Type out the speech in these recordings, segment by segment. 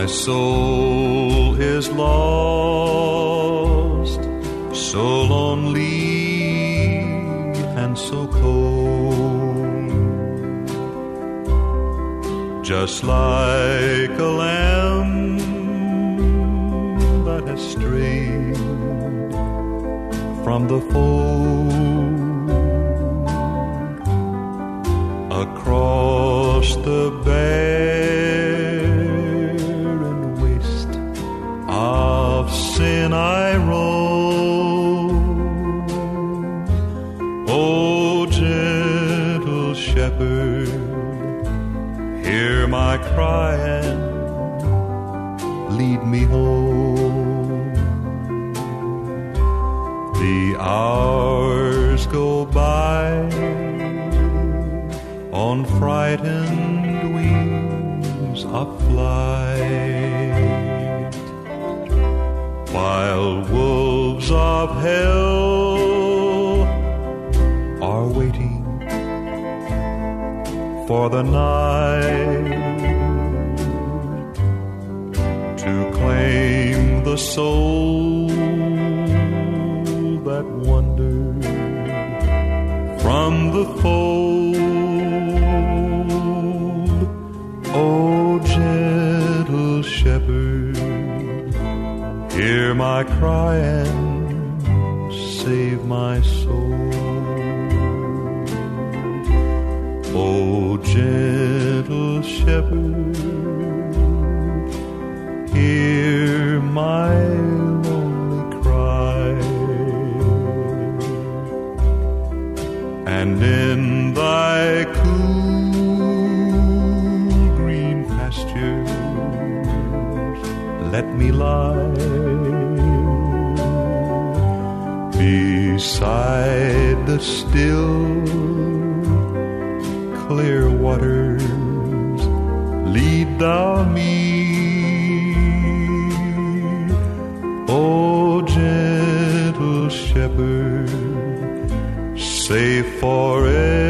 My soul is lost, so lonely and so cold. Just like a lamb that has strayed from the fold across the bay sin I roam. O gentle shepherd, hear my cry and lead me home. The hours go by on frightened wings of flight while wolves of hell are waiting for the night to claim the soul that wandered from the fold. Hear my cry and save my soul. O gentle shepherd, hear my lonely cry. And in thy cool green pastures, let me lie beside the still clear waters lead thou me. O gentle shepherd safe forevermore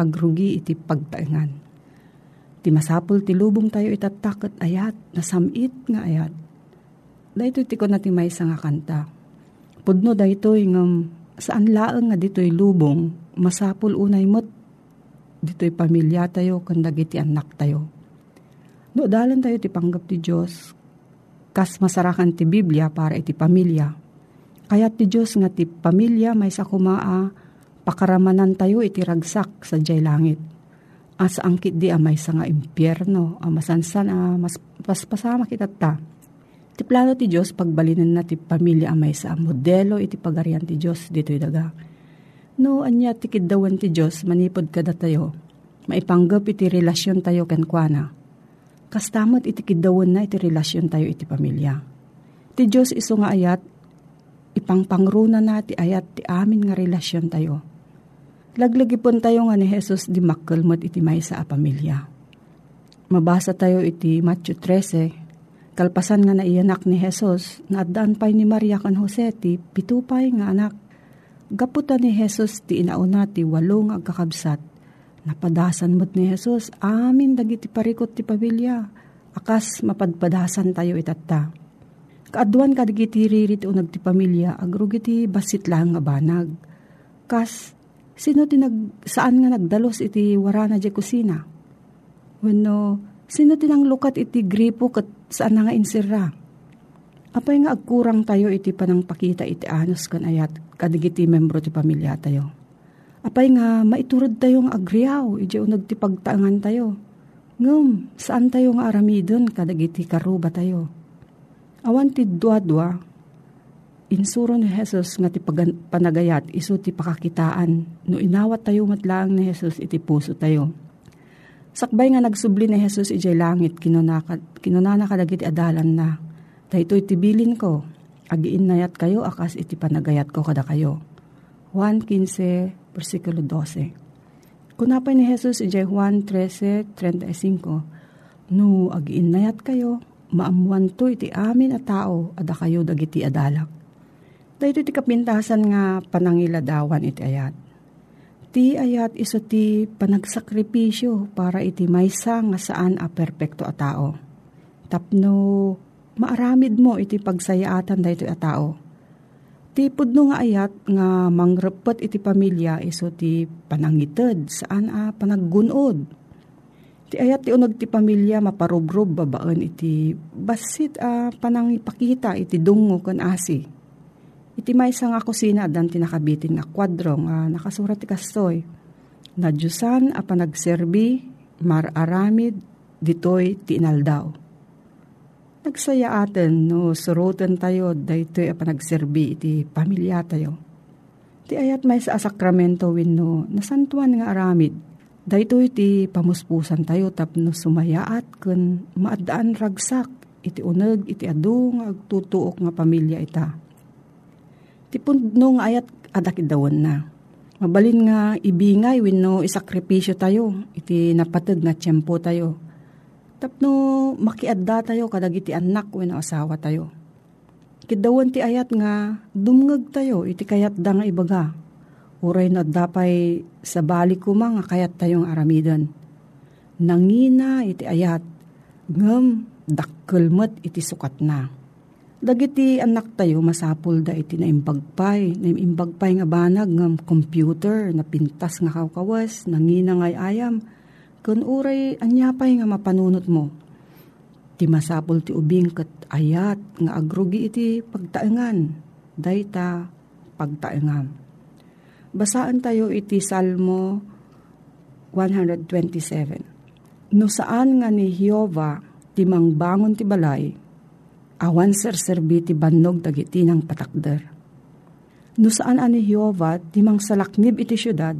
agrugi iti pagtaengan. Ti masapul ti lubong tayo itatakot ayat nasamit nga ayat. Dahito ti ko na ti may nga kanta. Pudno dahito ngam saan laeng nga dito'y lubong masapul unay mo't dito'y pamilya tayo kanda iti anak tayo. No, dalan tayo ti panggap ti Diyos, kas masarakan ti Biblia para iti pamilya. Kaya ti Diyos nga ti pamilya may sa kumaa, pakaramanan tayo iti ragsak sa jay langit. As angkit di amay sa nga impyerno, amasansan a mas paspasama kita ta. Ti plano ti Diyos pagbalinan na ti pamilya amay sa modelo iti pagarian ti Diyos dito'y daga No, anya ti kiddawan ti Diyos, manipod kada tayo. Maipanggap iti relasyon tayo kenkwana. Kastamot iti kiddawan na iti relasyon tayo iti pamilya. Ti Diyos iso nga ayat, ipangpangruna na ti ayat ti amin nga relasyon tayo. Laglagipon tayo nga ni Jesus di makkelmot iti may sa pamilya. Mabasa tayo iti Matthew 13, kalpasan nga naiyanak ni Jesus, na addaan pa'y ni Maria kan Jose ti pitupay nga anak Gaputa ni Jesus ti inauna ti walong agkakabsat. Napadasan mo't ni Jesus, amin dagiti parikot ti pamilya. Akas mapadpadasan tayo itatta. Kaaduan ka dagiti ririt unag ti pamilya, agrugiti basit lang nga banag. Kas, sino ti nag, saan nga nagdalos iti warana di kusina? Wano, sino ti nang lukat iti gripo kat saan nga insira? Apay nga agkurang tayo iti panang pakita iti anos kan ayat kadigiti membro ti pamilya tayo. Apay nga maiturod tayo nga agriyaw iti unag ti pagtaangan tayo. Ngum, saan tayo nga aramidon kadagiti karuba tayo. Awan ti dua-dua, insuro ni Jesus nga ti panagayat iso ti pakakitaan no inawat tayo matlaang ni Jesus iti puso tayo. Sakbay nga nagsubli ni Jesus ijay langit kinunana kadagiti adalan na Dahito itibilin ko, agiin nayat kayo, akas iti panagayat ko kada kayo. Juan 15, versikulo 12. Kunapay ni Jesus, ijay Juan 13.35, No, agiin nayat kayo, maamuan to iti amin a tao, ada kayo dagiti adalak. Dahito iti kapintasan nga panangiladawan iti ayat. Ti ayat iso ti panagsakripisyo para iti maysa nga saan a perpekto a tao. Tapno maaramid mo iti pagsayaatan dahito a tao. Ti pudno nga ayat nga mangrepet iti pamilya iso ti panangited saan a panaggunod. Ti ayat ti unag ti pamilya maparubrob babaan iti basit a panangipakita iti dungo kan asi. Iti may nga kusina dan tinakabitin nga kwadro nga nakasurat ti kastoy. Na Diyosan a panagserbi mararamid ditoy ti inaldaw Nagsaya atin no surutan tayo daytoy a panagserbi iti pamilya tayo. Ti ayat may sa sakramento wenno nasantuan nga aramid. Daytoy iti pamuspusan tayo tapno sumayaat ken maadaan ragsak iti uneg iti adu nga agtutuok nga pamilya ita. Ti pundno nga ayat adak idawon na. Mabalin nga ibingay wenno isakripisyo tayo iti napateg nga tiyempo tayo Tapno makiadda tayo kadagiti anak wenno asawa tayo. Kidawan ti ayat nga dumngeg tayo iti kayat da nga ibaga. Uray na dapay sa balik ko nga kayat tayong aramidan. Nangina iti ayat ngem dakkelmet iti sukat na. Dagiti anak tayo masapul da iti naimbagpay, naimbagpay nga banag ng computer na pintas nga kawkawas, nangina ngay ayam, Kun uray anyapay nga mapanunot mo. Ti masapol ti ubing kat ayat nga agrugi iti pagtaengan. Dayta pagtaengan. Basaan tayo iti Salmo 127. No saan nga ni Hiova ti mangbangon ti balay, awan serserbi ti bannog dagiti ng patakder. No saan ani Hiova ti mang salaknib iti syudad,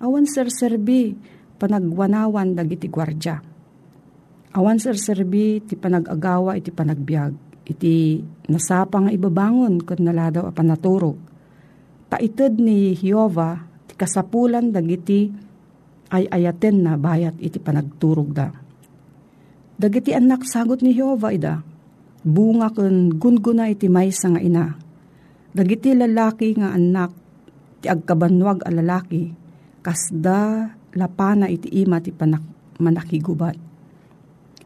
Awan serserbi panagwanawan dagiti gwardya. Awan serserbi ti panagagawa iti panagbiag. Iti nasapang ibabangon kung naladaw a panaturog. Paited ni Hiova ti kasapulan dagiti ay ayaten na bayat iti panagturog da. Dagiti anak sagot ni Hiova ida, bunga kun gunguna iti maysa nga ina. Dagiti lalaki nga anak ti agkabanwag a lalaki, kasda lapana iti ima ti panak, manakigubat.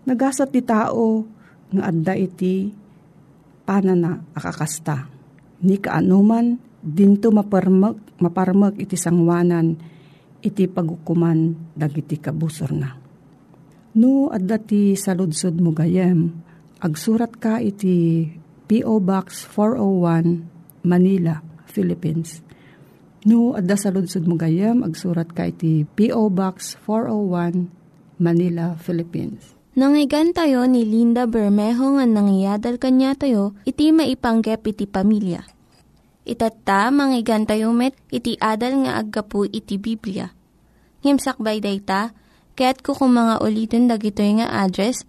Nagasat ti tao nga adda iti panana akakasta. Ni kaanuman dinto maparmek, maparmek iti sangwanan iti pagukuman dagiti kabusor na. No adda ti saludsod mo gayem, agsurat ka iti P.O. Box 401 Manila, Philippines. No, adda sa lunsod mo gayam, agsurat ka iti P.O. Box 401, Manila, Philippines. Nangyigan tayo ni Linda Bermejo nga nangyadal kanya tayo, iti maipanggep iti pamilya. Itatta, manggigan tayo met, iti adal nga aggapu iti Biblia. Ngimsakbay day ta, kaya't kukumanga ulitin dagito nga address,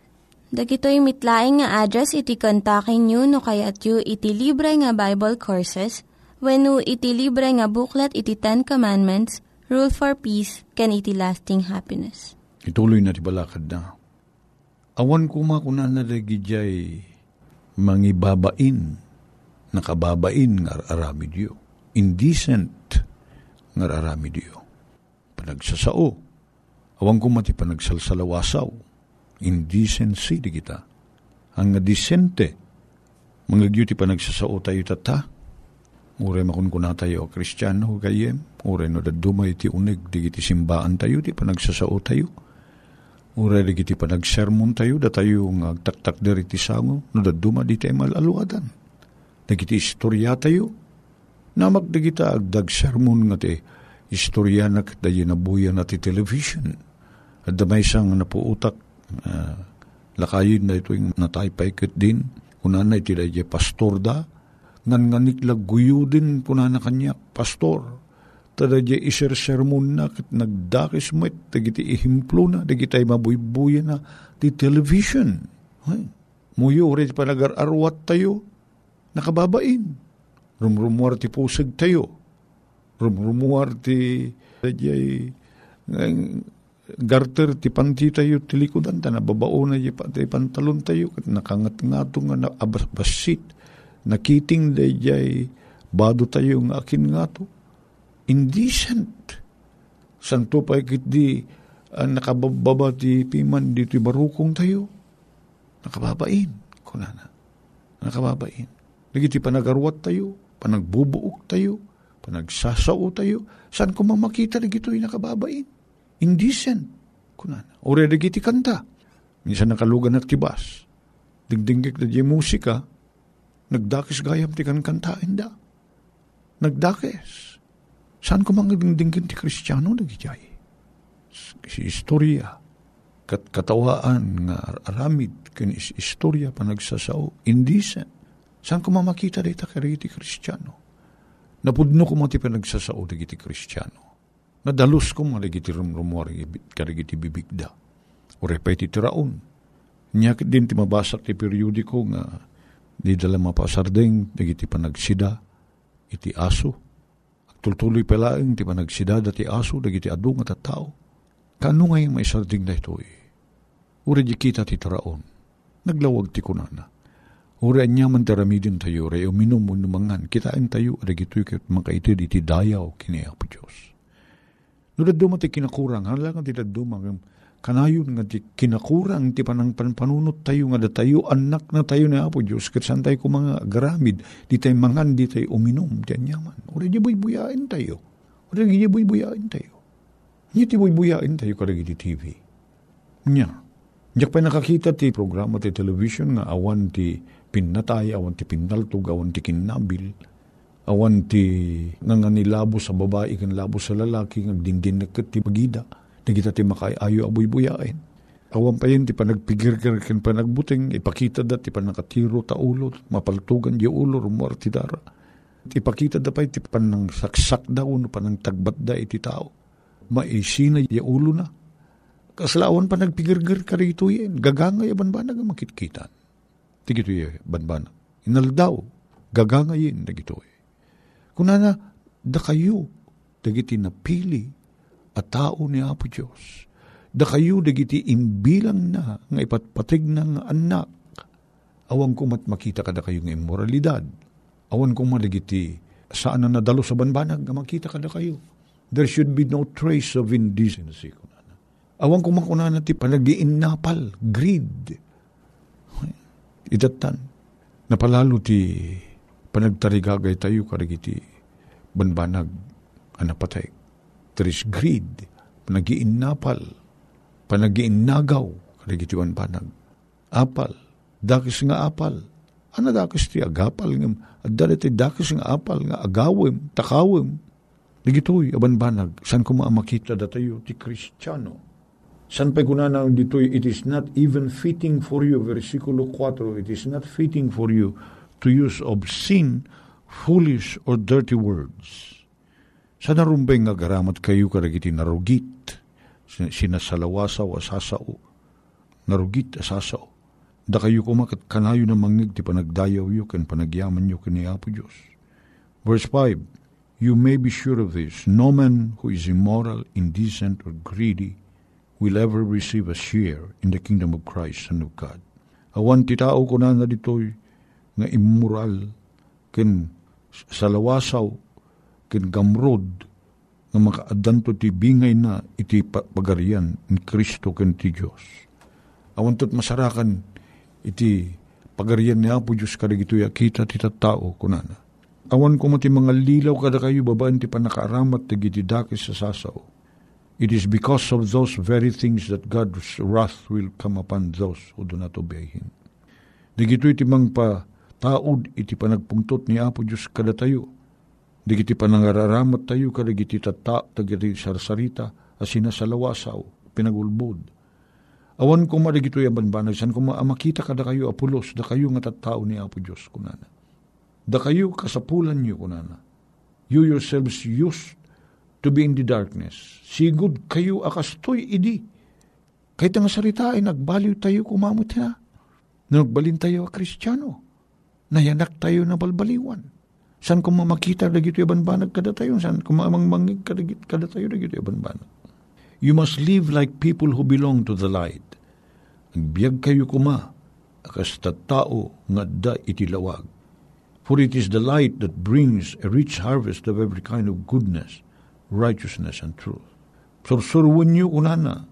Dagitoy mitlaing nga address iti kontakin nyo no kayat yu iti libre nga Bible Courses when iti libre nga buklat iti Ten Commandments, Rule for Peace, can iti lasting happiness. Ituloy na ti balakad na. Awan ko makuna na jay mangibabain, nakababain nga arami diyo. Indecent nga arami diyo. Panagsasao. Awan ko mati panagsalsalawasaw. Indecency di kita. Ang disente, mga ti panagsasao tayo tata, Ure makun kuna tayo, kristyano kayem. Ure no dadumay ti unig, di ti simbaan tayo, di panagsasao tayo. Ure di ti panagsermon tayo, da tayo nga agtaktak dari ti sango, no daduma di tayo malaluadan. Dagiti istorya tayo. Namak di kita agdag sermon nga ti istorya na dayi nabuya na ti television. At damay sang napuutak, uh, lakayin na ito yung nataypay kat din, kunan na iti dayi pastor da, ngan nganiklag guyo din po na kanya, pastor. Tada di iser sermon na, kit nagdakis mo, tagiti ihimplo na, tagiti mabuybuya na, ti television. Ay, muyo, rin pa nagar-arwat tayo, nakababain. Rumrumuar ti pusag tayo. Rumrumuar ti, tadi garter ti panti tayo ti likodan, ta nababao na ti pantalon tayo, kat nakangat-ngato nga na abasit nakiting dayjay bado tayo ng akin nga to. Indecent. Santo pa ikit di uh, nakababa ti piman di ti barukong tayo. Nakababain. Kunana. Nakababain. Nagiti panagarwat tayo, panagbubuok tayo, panagsasao tayo. Saan ko mamakita na gito'y nakababain? Indecent. Kunana. Ore nagiti kanta. Minsan nakalugan at tibas. Dingdingik na di musika, Nagdakis gayam ti kan kantain da. Nagdakis. Saan ko mga dingdingin ti kristyano nagijay? Si istorya. Kat katawaan nga aramid kin is istorya pa nagsasao. Indecent. Saan ko mamakita dita kari ti kristyano? Napudno ko mati pa nagsasao di ti kristyano. Nadalus ko mga ti rumrumwari kari ti bibigda. O repeti ti raon. Nyakit din ti mabasak ti periodiko nga di dala mapasardeng, dagiti panagsida, iti aso. Tultuloy palaeng ti panagsida dati aso, dagiti adu nga tao. Kano nga yung may sarding na ito eh? Uri di kita ti taraon. Naglawag ti kunana. Uri anya man taramidin tayo, re uminom mo numangan, kitain tayo, adagito'y kat makaitid iti dayaw kini Apo Diyos. Nurad duma ti kinakurang, halang ti daduma, kanayon nga ti kinakurang ti panang panpanunot tayo nga tayo anak na tayo na Apo Diyos. Kat saan tayo mga garamid di tayo mangan di tayo uminom. Di anyaman ora di buyain tayo. Ora di buyain tayo. Di ti buyain tayo karagi di TV Nya. Diyak pa nakakita ti programa ti television nga awan ti pinatay, awan ti pinaltog, awan ti kinabil, awan ti nga nga nilabo sa babae, kan labo sa lalaki, nga dingdin na ti pagida, nagita ti makay ayo abuy buyain. Awan pa yun, ti panagpigir-gir ken panagbuting, ipakita da, ti panakatiro ta ulo, mapaltugan di ulo, rumor ti dara. Ipakita da pa, ti panang saksak da, uno panang tagbat da iti tao. Maisina di ulo na. Kaslawan pa nagpigir-gir ka rito yan, gagangay banbanag ang makitkitan. Ti gito yan, banbanag. Inaldaw, gagangayin na gito eh. Kunana, da kayo, dagiti napili, at tao ni Apo Diyos da kayo dagiti imbilang na nga ipatpatig ng anak. Awan ko mat makita kada kayo ng immoralidad. Awan ko madagiti saan na nadalo sa banbanag nga makita kada kayo. There should be no trace of indecency. Kunana. Awan ko makuna na ti panagiinnapal, greed. Idatan. Napalalo ti panagtarigagay tayo karagiti banbanag anapatay. There is greed, panagiinnapal, panagiinnagaw, karigitiwan panag. Apal, dakis nga apal. Ano dakis ti agapal ngam, at dali ti dakis nga apal nga agawim, takawim. Digitoy, abanbanag, san ko maamakita datayo ti Kristiyano. San pa kunana ditoy, it is not even fitting for you, versikulo 4, it is not fitting for you to use obscene, foolish, or dirty words. Sa narumbay nga garamat kayo karagiti narugit, sinasalawasaw asasao, narugit asasao. Da kayo kumakat kanayo na mangig ti panagdayaw yu kan panagyaman yu kan Apo Diyos. Verse 5, You may be sure of this, no man who is immoral, indecent, or greedy will ever receive a share in the kingdom of Christ, Son of God. Awan ti tao ko na na ditoy nga immoral, ken salawasaw, ken gamrod, nga makaadanto ti bingay na iti pagarian ni Kristo ken ti Dios. Awantot masarakan iti pagarian ni Apo Diyos kadag ito kita ti tao kunana. Awan ko mati mga lilaw kada kayo babaan ti panakaaramat ti dakis sa sasaw. It is because of those very things that God's wrath will come upon those who do not obey Him. Digito iti mang pa taod iti panagpungtot ni Apo Diyos kada tayo Digiti panangararamot tayo kadagiti tata, tagiti sarsarita, asina sa lawasaw, pinagulbod. Awan ko marigito yung banbanag, san ko makita kada kayo apulos, da kayo nga tattao ni Apo Diyos, kunana. Da kayo kasapulan niyo, kunana. You yourselves used to be in the darkness. Sigud kayo akastoy idi. Kahit ang sarita ay nagbaliw tayo kumamot na. Nagbalin tayo a kristyano. Nayanak tayo na balbaliwan San ko makita dagito banbanag kada tayo? San ko mamangmangig kada tayo dagito banbanag? You must live like people who belong to the light. Agbiag kayo kuma, akas tao nga da itilawag. For it is the light that brings a rich harvest of every kind of goodness, righteousness, and truth. Sursurwan niyo kunana,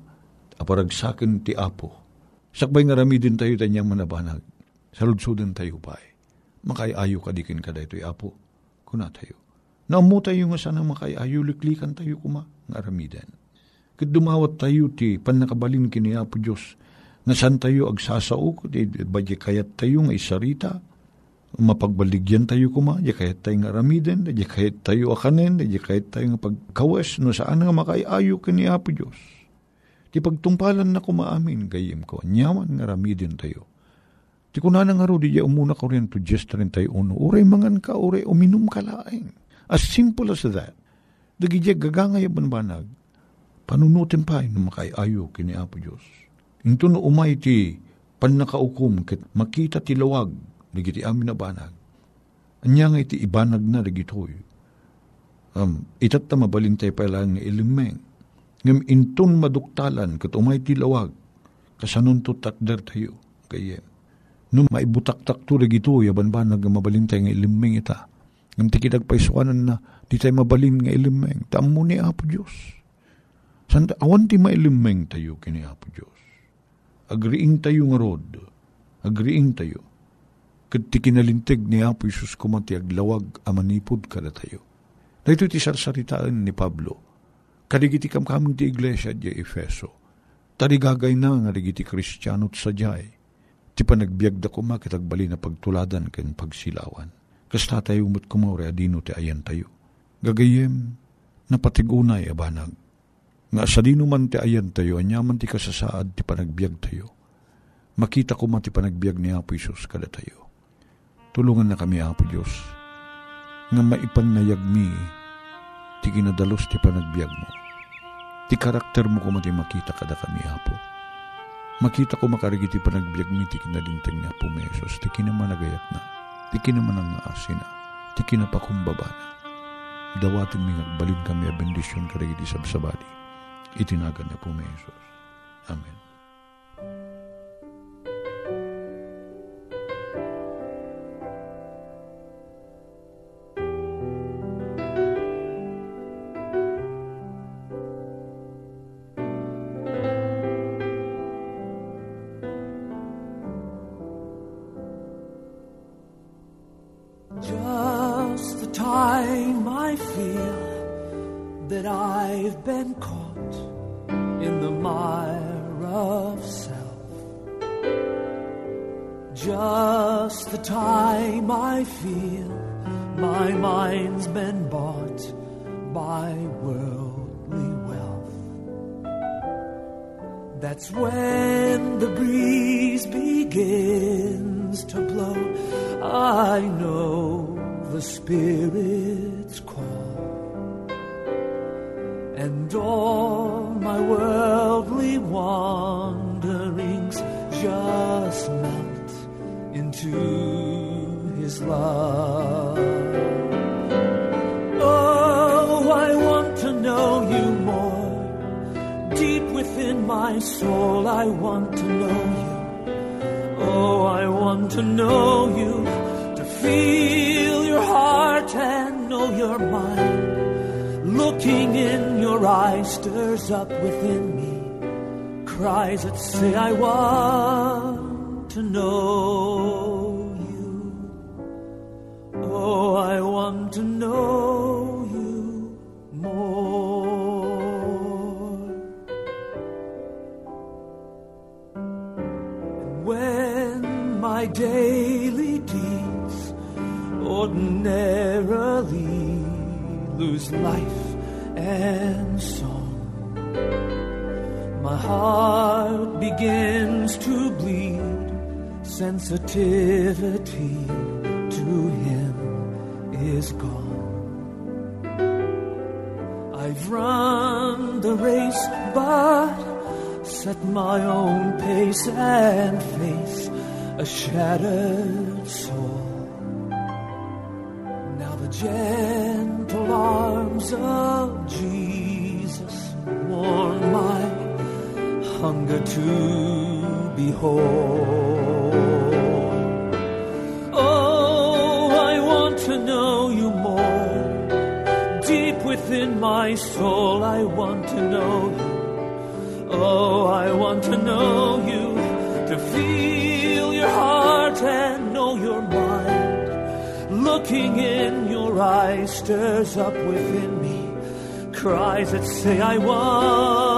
aparagsakin ti apo. Sakbay nga rami din tayo tanyang manabanag. Saludsudin tayo pa makayayo kadikin kada ito'y apo, kuna tayo. Naamu tayo nga sana makayayo, liklikan tayo kuma, nga aramidan. Kat dumawat tayo ti panakabalin kini Apo Diyos, nga san tayo agsasao, di badya kayat tayo nga isarita, mapagbaligyan tayo kuma, di kayat tayo nga aramiden, di kayat tayo akanen, di kayat tayo nga pagkawes, no saan nga makayayo kini Apo Diyos. Ti pagtungpalan na kumaamin, gayim ko, nyaman nga aramiden tayo Ti kunana nga ro, di umuna ka rin to just 31. Uray mangan ka, uray uminom ka laing. As simple as that. Dagi di gagangay banbanag. Panunutin pa no makayayo kini Apo Diyos. Into no umay ti panakaukum ket makita ti lawag dagiti amin na banag. Anya nga iti ibanag na dagitoy. Um, itat ta mabalintay pa lang ilimeng. Ngam inton maduktalan ket umay ti lawag kasanon to takder tayo. Kaya No maibutak-tak to gito, yaban ba nag mabalintay nga ilimeng ita. Ngam tikidag paisuanan na, di tayo mabalin nga ilimeng. Tamo ni Apo Diyos. Santa, awan ti mailimeng tayo kini Apo Diyos. Agriing tayo nga rod. Agriing tayo. Kat ti kinalintig ni Apo Isus kumati aglawag amanipod kada tayo. Dahito ti sarsaritaan ni Pablo. Kadigiti kam kaming ti iglesia di Efeso. Tarigagay na nga rigiti kristyano't sadyay. Ti panagbiag da kuma kitagbali na pagtuladan ken pagsilawan. Kas tatay umot kumore adino ti ayan tayo. Gagayem, napatigunay abanag. Nga sa dino man ti ayan tayo, anyaman ti kasasaad ti panagbiag tayo. Makita ko man ti panagbiag ni Apo Isus kada tayo. Tulungan na kami, Apo Diyos, nga maipanayag mi ti kinadalos ti panagbiag mo. Ti karakter mo ko mati makita kada kami, Apo. Makita ko makarigiti panagbiag mi ti kinalintag ni Apo Mesos, ti kinamanagayat na, ti kinamanang asina, ti kinapakumbaba na. Dawatin mi nagbalin kami a bendisyon karigiti sabsabali. Itinagan na po Mesos. Amen. out. And all my worldly wanderings just melt into His love. Oh, I want to know you more. Deep within my soul, I want to know you. Oh, I want to know you, to feel your heart and know your mind. Looking in eyes stirs up within me cries that say, I want to know you. Oh, I want to know you more. when my daily deeds ordinarily lose life and song. My heart begins to bleed, sensitivity to Him is gone. I've run the race, but set my own pace and face a shattered soul. Now the gentle arms of to behold. Oh, I want to know you more. Deep within my soul, I want to know you. Oh, I want to know you, to feel your heart and know your mind. Looking in your eyes stirs up within me cries that say, I want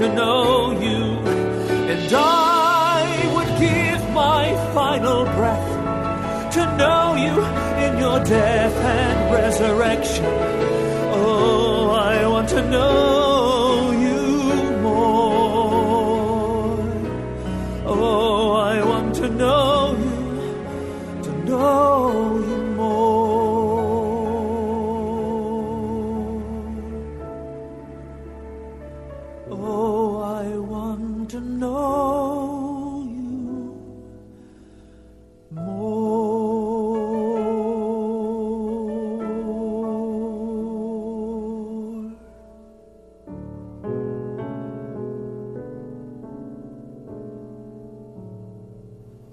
to know you, and I would give my final breath to know you in your death and resurrection. Oh, I want to know